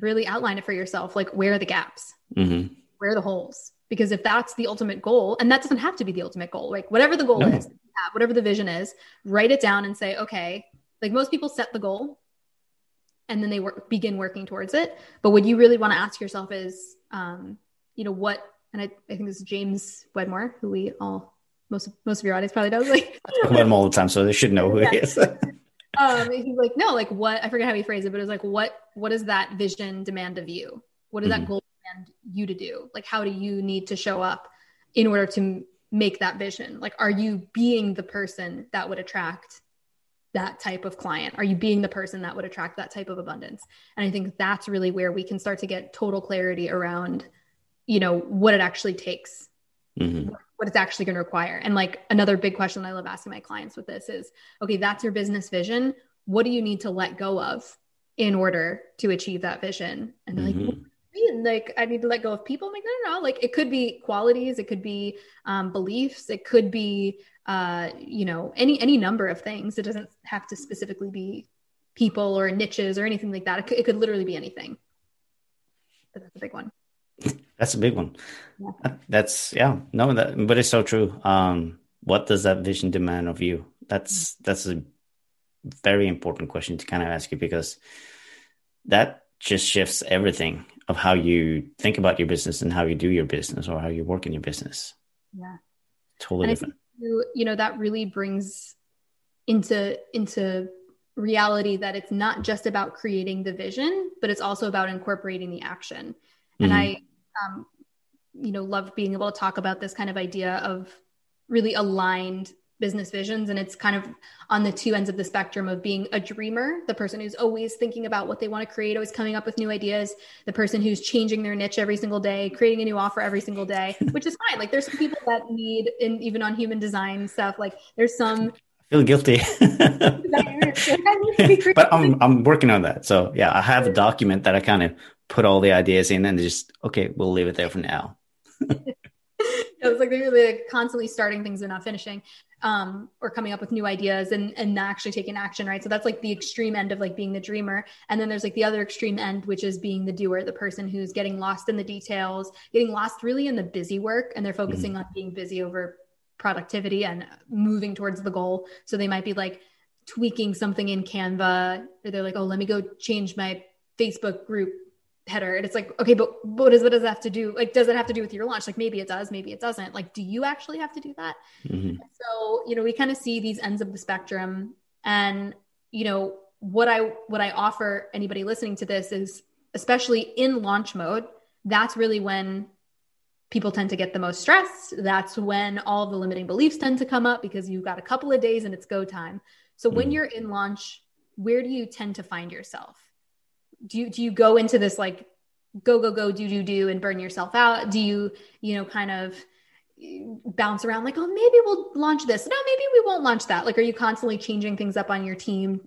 really outline it for yourself. Like, where are the gaps? Mm-hmm. Where are the holes? Because if that's the ultimate goal, and that doesn't have to be the ultimate goal, like whatever the goal no. is, whatever the vision is, write it down and say, okay, like most people set the goal and then they work, begin working towards it. But what you really want to ask yourself is, um, you know, what, and I, I think this is James Wedmore, who we all, most, most of your audience probably does. Like, I him all the time, so they should know who yeah. he is. um, he's like, no, like what, I forget how he phrased it, but it's like, what, what does that vision demand of you? What does mm-hmm. that goal demand you to do? Like, how do you need to show up in order to make that vision? Like, are you being the person that would attract that type of client? Are you being the person that would attract that type of abundance? And I think that's really where we can start to get total clarity around, you know, what it actually takes, mm-hmm. What it's actually going to require. And like another big question I love asking my clients with this is, okay, that's your business vision. What do you need to let go of in order to achieve that vision? And mm-hmm. like, like I need to let go of people. I'm like, no, no, no. Like it could be qualities, it could be um, beliefs, it could be uh, you know, any any number of things. It doesn't have to specifically be people or niches or anything like that. It could, it could literally be anything. But that's a big one. That's a big one. Yeah. That's yeah, no, that but it's so true. Um, what does that vision demand of you? That's that's a very important question to kind of ask you because that just shifts everything of how you think about your business and how you do your business or how you work in your business. Yeah. Totally different you, you know that really brings into into reality that it's not just about creating the vision but it's also about incorporating the action mm-hmm. and i um, you know love being able to talk about this kind of idea of really aligned business visions. And it's kind of on the two ends of the spectrum of being a dreamer the person who's always thinking about what they want to create always coming up with new ideas the person who's changing their niche every single day creating a new offer every single day which is fine. Like there's some people that need and even on human design stuff like there's some I feel guilty. But i'm i'm working on that. So yeah i have a document that i kind of put all the ideas in and just okay we'll leave it there for now it's like they're really constantly starting things and not finishing um, or coming up with new ideas and and not actually taking action, right? So that's like the extreme end of like being the dreamer. And then there's like the other extreme end, which is being the doer, the person who's getting lost in the details, getting lost really in the busy work, and they're focusing mm-hmm. on being busy over productivity and moving towards the goal. So they might be like tweaking something in Canva, or they're like, oh, let me go change my Facebook group header and it's like okay but what does what does that have to do like does it have to do with your launch? Like maybe it does maybe it doesn't. Like do you actually have to do that? Mm-hmm. so you know we kind of see these ends of the spectrum and you know what i what i offer anybody listening to this is especially in launch mode that's really when people tend to get the most stressed. That's when all the limiting beliefs tend to come up because you've got a couple of days and it's go time. So mm-hmm. when you're in launch where do you tend to find yourself do you do you go into this like go go go do do do and burn yourself out? Do you you know kind of bounce around like oh maybe we'll launch this. No maybe we won't launch that. Like are you constantly changing things up on your team?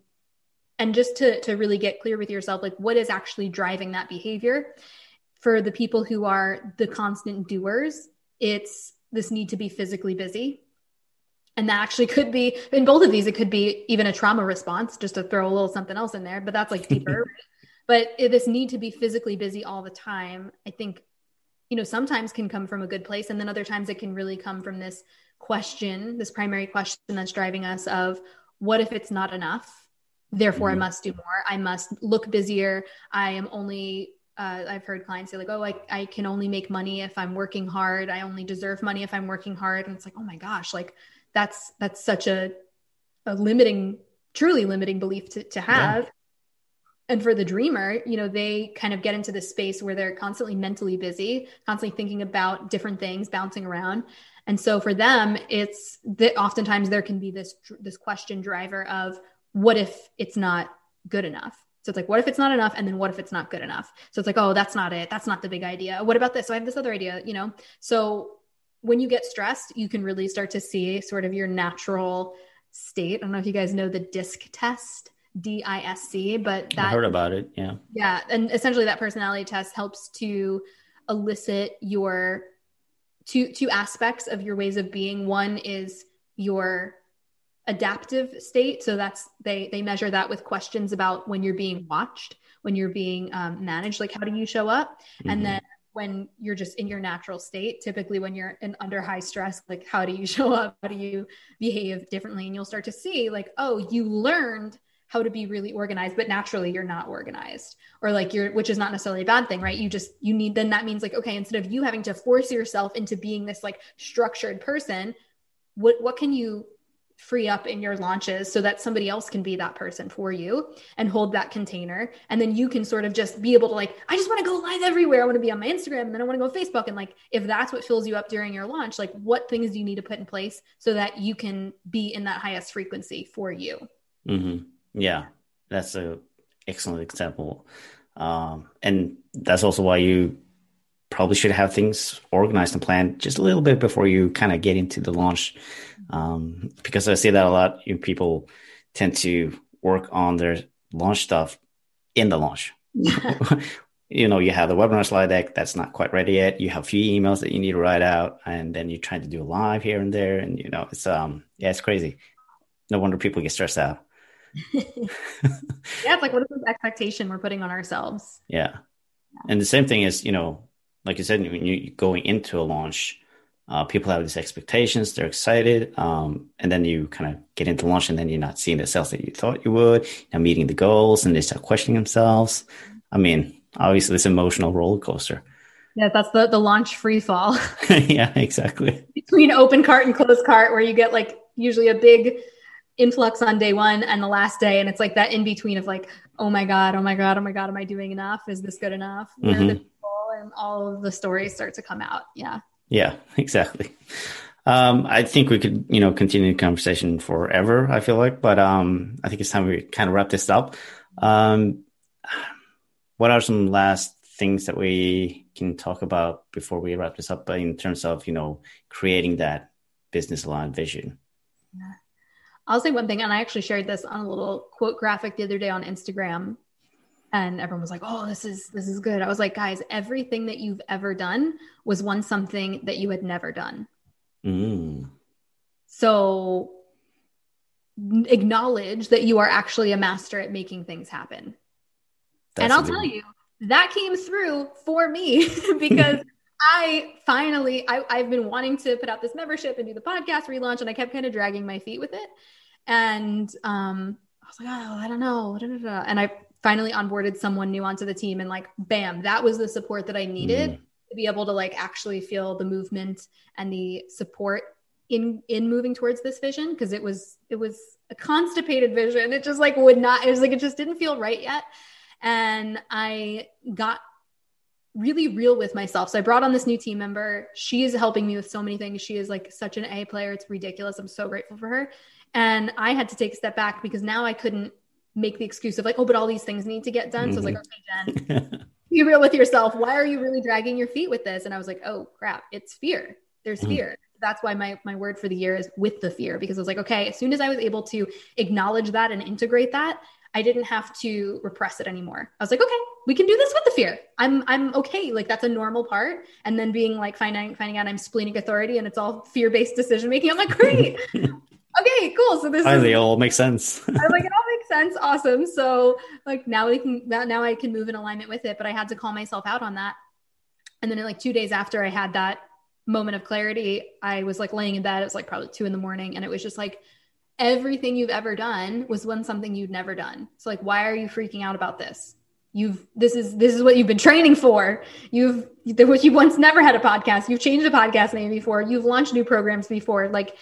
And just to to really get clear with yourself like what is actually driving that behavior? For the people who are the constant doers it's this need to be physically busy. And that actually could be in both of these it could be even a trauma response just to throw a little something else in there but that's like deeper but this need to be physically busy all the time i think you know sometimes can come from a good place and then other times it can really come from this question, this primary question that's driving us of what if it's not enough? Therefore, mm-hmm. I must do more. I must look busier. I am only uh, I've heard clients say like, "Oh, I, I can only make money if I'm working hard. I only deserve money if I'm working hard." And it's like, "Oh my gosh, like that's that's such a a limiting, truly limiting belief to to have." Yeah. And for the dreamer, you know, they kind of get into this space where they're constantly mentally busy, constantly thinking about different things, bouncing around. And so for them, it's that oftentimes there can be this this question driver of what if it's not good enough? So it's like, what if it's not enough? And then what if it's not good enough? So it's like, oh, that's not it. That's not the big idea. What about this? So I have this other idea, you know? So when you get stressed, you can really start to see sort of your natural state. I don't know if you guys know the DISC test, D I S C, but that I heard about it. Yeah. Yeah. And essentially that personality test helps to elicit your two two aspects of your ways of being. One is your adaptive state so that's they they measure that with questions about when you're being watched when you're being um, managed like how do you show up mm-hmm. and then when you're just in your natural state typically when you're in under high stress like how do you show up how do you behave differently and you'll start to see like oh you learned how to be really organized but naturally you're not organized or like you're which is not necessarily a bad thing right? You just you need then that means like okay instead of you having to force yourself into being this like structured person what what can you free up in your launches so that somebody else can be that person for you and hold that container? And then you can sort of just be able to like i just want to go live everywhere. I want to be on my instagram and then i want to go facebook. And like if that's what fills you up during your launch like what things do you need to put in place so that you can be in that highest frequency for you? Mm-hmm. Yeah that's a excellent example um, and that's also why you probably should have things organized and planned just a little bit before you kind of get into the launch. Um, because I see that a lot. You know, people tend to work on their launch stuff in the launch. you know, you have the webinar slide deck that's not quite ready yet. You have a few emails that you need to write out, and then you're trying to do a live here and there, and you know, it's um, yeah, it's crazy. No wonder people get stressed out. yeah, it's like what is this expectation we're putting on ourselves? Yeah. And the same thing is, you know, like you said, when you're going into a launch, uh, people have these expectations, they're excited, um, and then you kind of get into launch, and then you're not seeing the sales that you thought you would. You're meeting the goals, and they start questioning themselves. I mean, obviously, this emotional roller coaster. Yeah, that's the the launch free fall. yeah, exactly. Between open cart and closed cart, where you get like usually a big influx on day one and the last day, and it's like that in between of like, oh my god, oh my god, oh my god, am I doing enough? Is this good enough? Mm-hmm and all of the stories start to come out. Yeah. Yeah, exactly. Um, I think we could, you know, continue the conversation forever. I feel like, but um, I think it's time we kind of wrap this up. Um, what are some last things that we can talk about before we wrap this up? In terms of, you know, creating that business aligned vision. Yeah. I'll say one thing, and I actually shared this on a little quote graphic the other day on Instagram and everyone was like oh this is this is good i was like guys everything that you've ever done was once something that you had never done mm. so acknowledge that you are actually a master at making things happen That's and i'll tell you that came through for me because I finally, I, I've been wanting to put out this membership and do the podcast relaunch, and I kept kind of dragging my feet with it. And um, I was like, oh, I don't know. And I finally onboarded someone new onto the team and like bam that was the support that i needed mm. to be able to like actually feel the movement and the support in in moving towards this vision. Because it was it was a constipated vision. It just like would not it was like it just didn't feel right yet. And i got really real with myself. So i brought on this new team member. She is helping me with so many things. She is like such an a player. It's ridiculous. I'm so grateful for her and i had to take a step back because now i couldn't make the excuse of like, oh, but all these things need to get done. Mm-hmm. So I was like, mm-hmm. okay, Jen, be real with yourself. Why are you really dragging your feet with this? And I was like, oh crap, it's fear. There's mm-hmm. fear. That's why my my word for the year is with the fear because I was like, okay, as soon as I was able to acknowledge that and integrate that, I didn't have to repress it anymore. I was like, okay, we can do this with the fear. I'm I'm okay. Like that's a normal part. And then being like finding finding out I'm splenic authority and it's all fear based decision making. I'm like, great. okay, cool. So this finally is, all makes sense. I'm like, it all makes sense. Awesome. So like now we can now I can move in alignment with it. But I had to call myself out on that. And then like two days after I had that moment of clarity. I was like laying in bed. It was like probably two in the morning. And it was just like, everything you've ever done was one something you'd never done. So like, why are you freaking out about this? You've, this is, this is what you've been training for. You've, there was you once never had a podcast. You've changed a podcast name before. You've launched new programs before. Like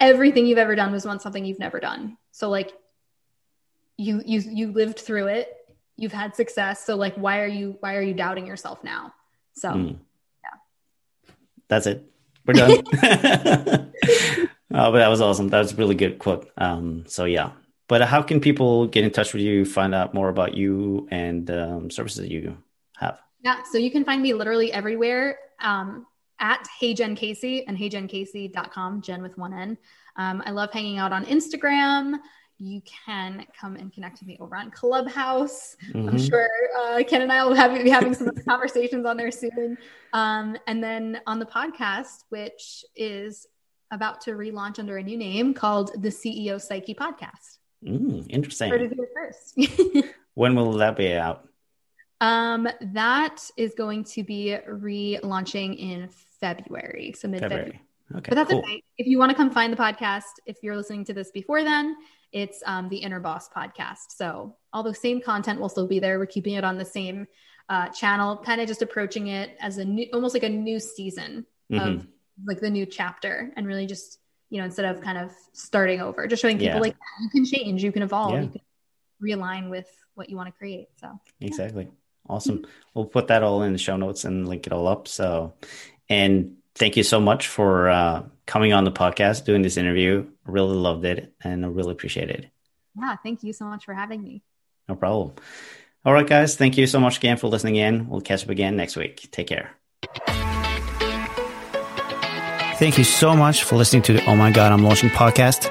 everything you've ever done was once something you've never done. So like you, you, you lived through it. You've had success. So like, why are you, why are you doubting yourself now? So mm. yeah, that's it. We're done. Oh, but that was awesome. That was a really good quote. Um, so yeah. But how can people get in touch with you, find out more about you and um, services that you have? Yeah, so you can find me literally everywhere um, at Hey Jen Casey and heyjencasey.com, Jen with one N. Um, I love hanging out on Instagram. You can come and connect with me over on Clubhouse. Mm-hmm. I'm sure uh, Ken and I will have, be having some conversations on there soon. Um, and then on the podcast, which is about to relaunch under a new name called the CEO Psyche Podcast. Mm, interesting. Heard it first. when will that be out? Um, that is going to be relaunching in February, so mid February. Okay, but that's cool. okay. If you want to come find the podcast, if you're listening to this before then, it's um, the Inner Boss podcast. So all the same content will still be there. We're keeping it on the same uh, channel, kind of just approaching it as a new, almost like a new season mm-hmm. of like the new chapter and really just you know instead of kind of starting over just showing people yeah. like you can change you can evolve yeah. you can realign with what you want to create so exactly yeah. awesome we'll put that all in the show notes and link it all up so and thank you so much for uh, coming on the podcast doing this interview. Really loved it and i really appreciate it. Yeah thank you so much for having me. No problem. All right guys thank you so much again for listening in. We'll catch up again next week. Take care. Thank you so much for listening to the Oh My God, I'm Launching podcast.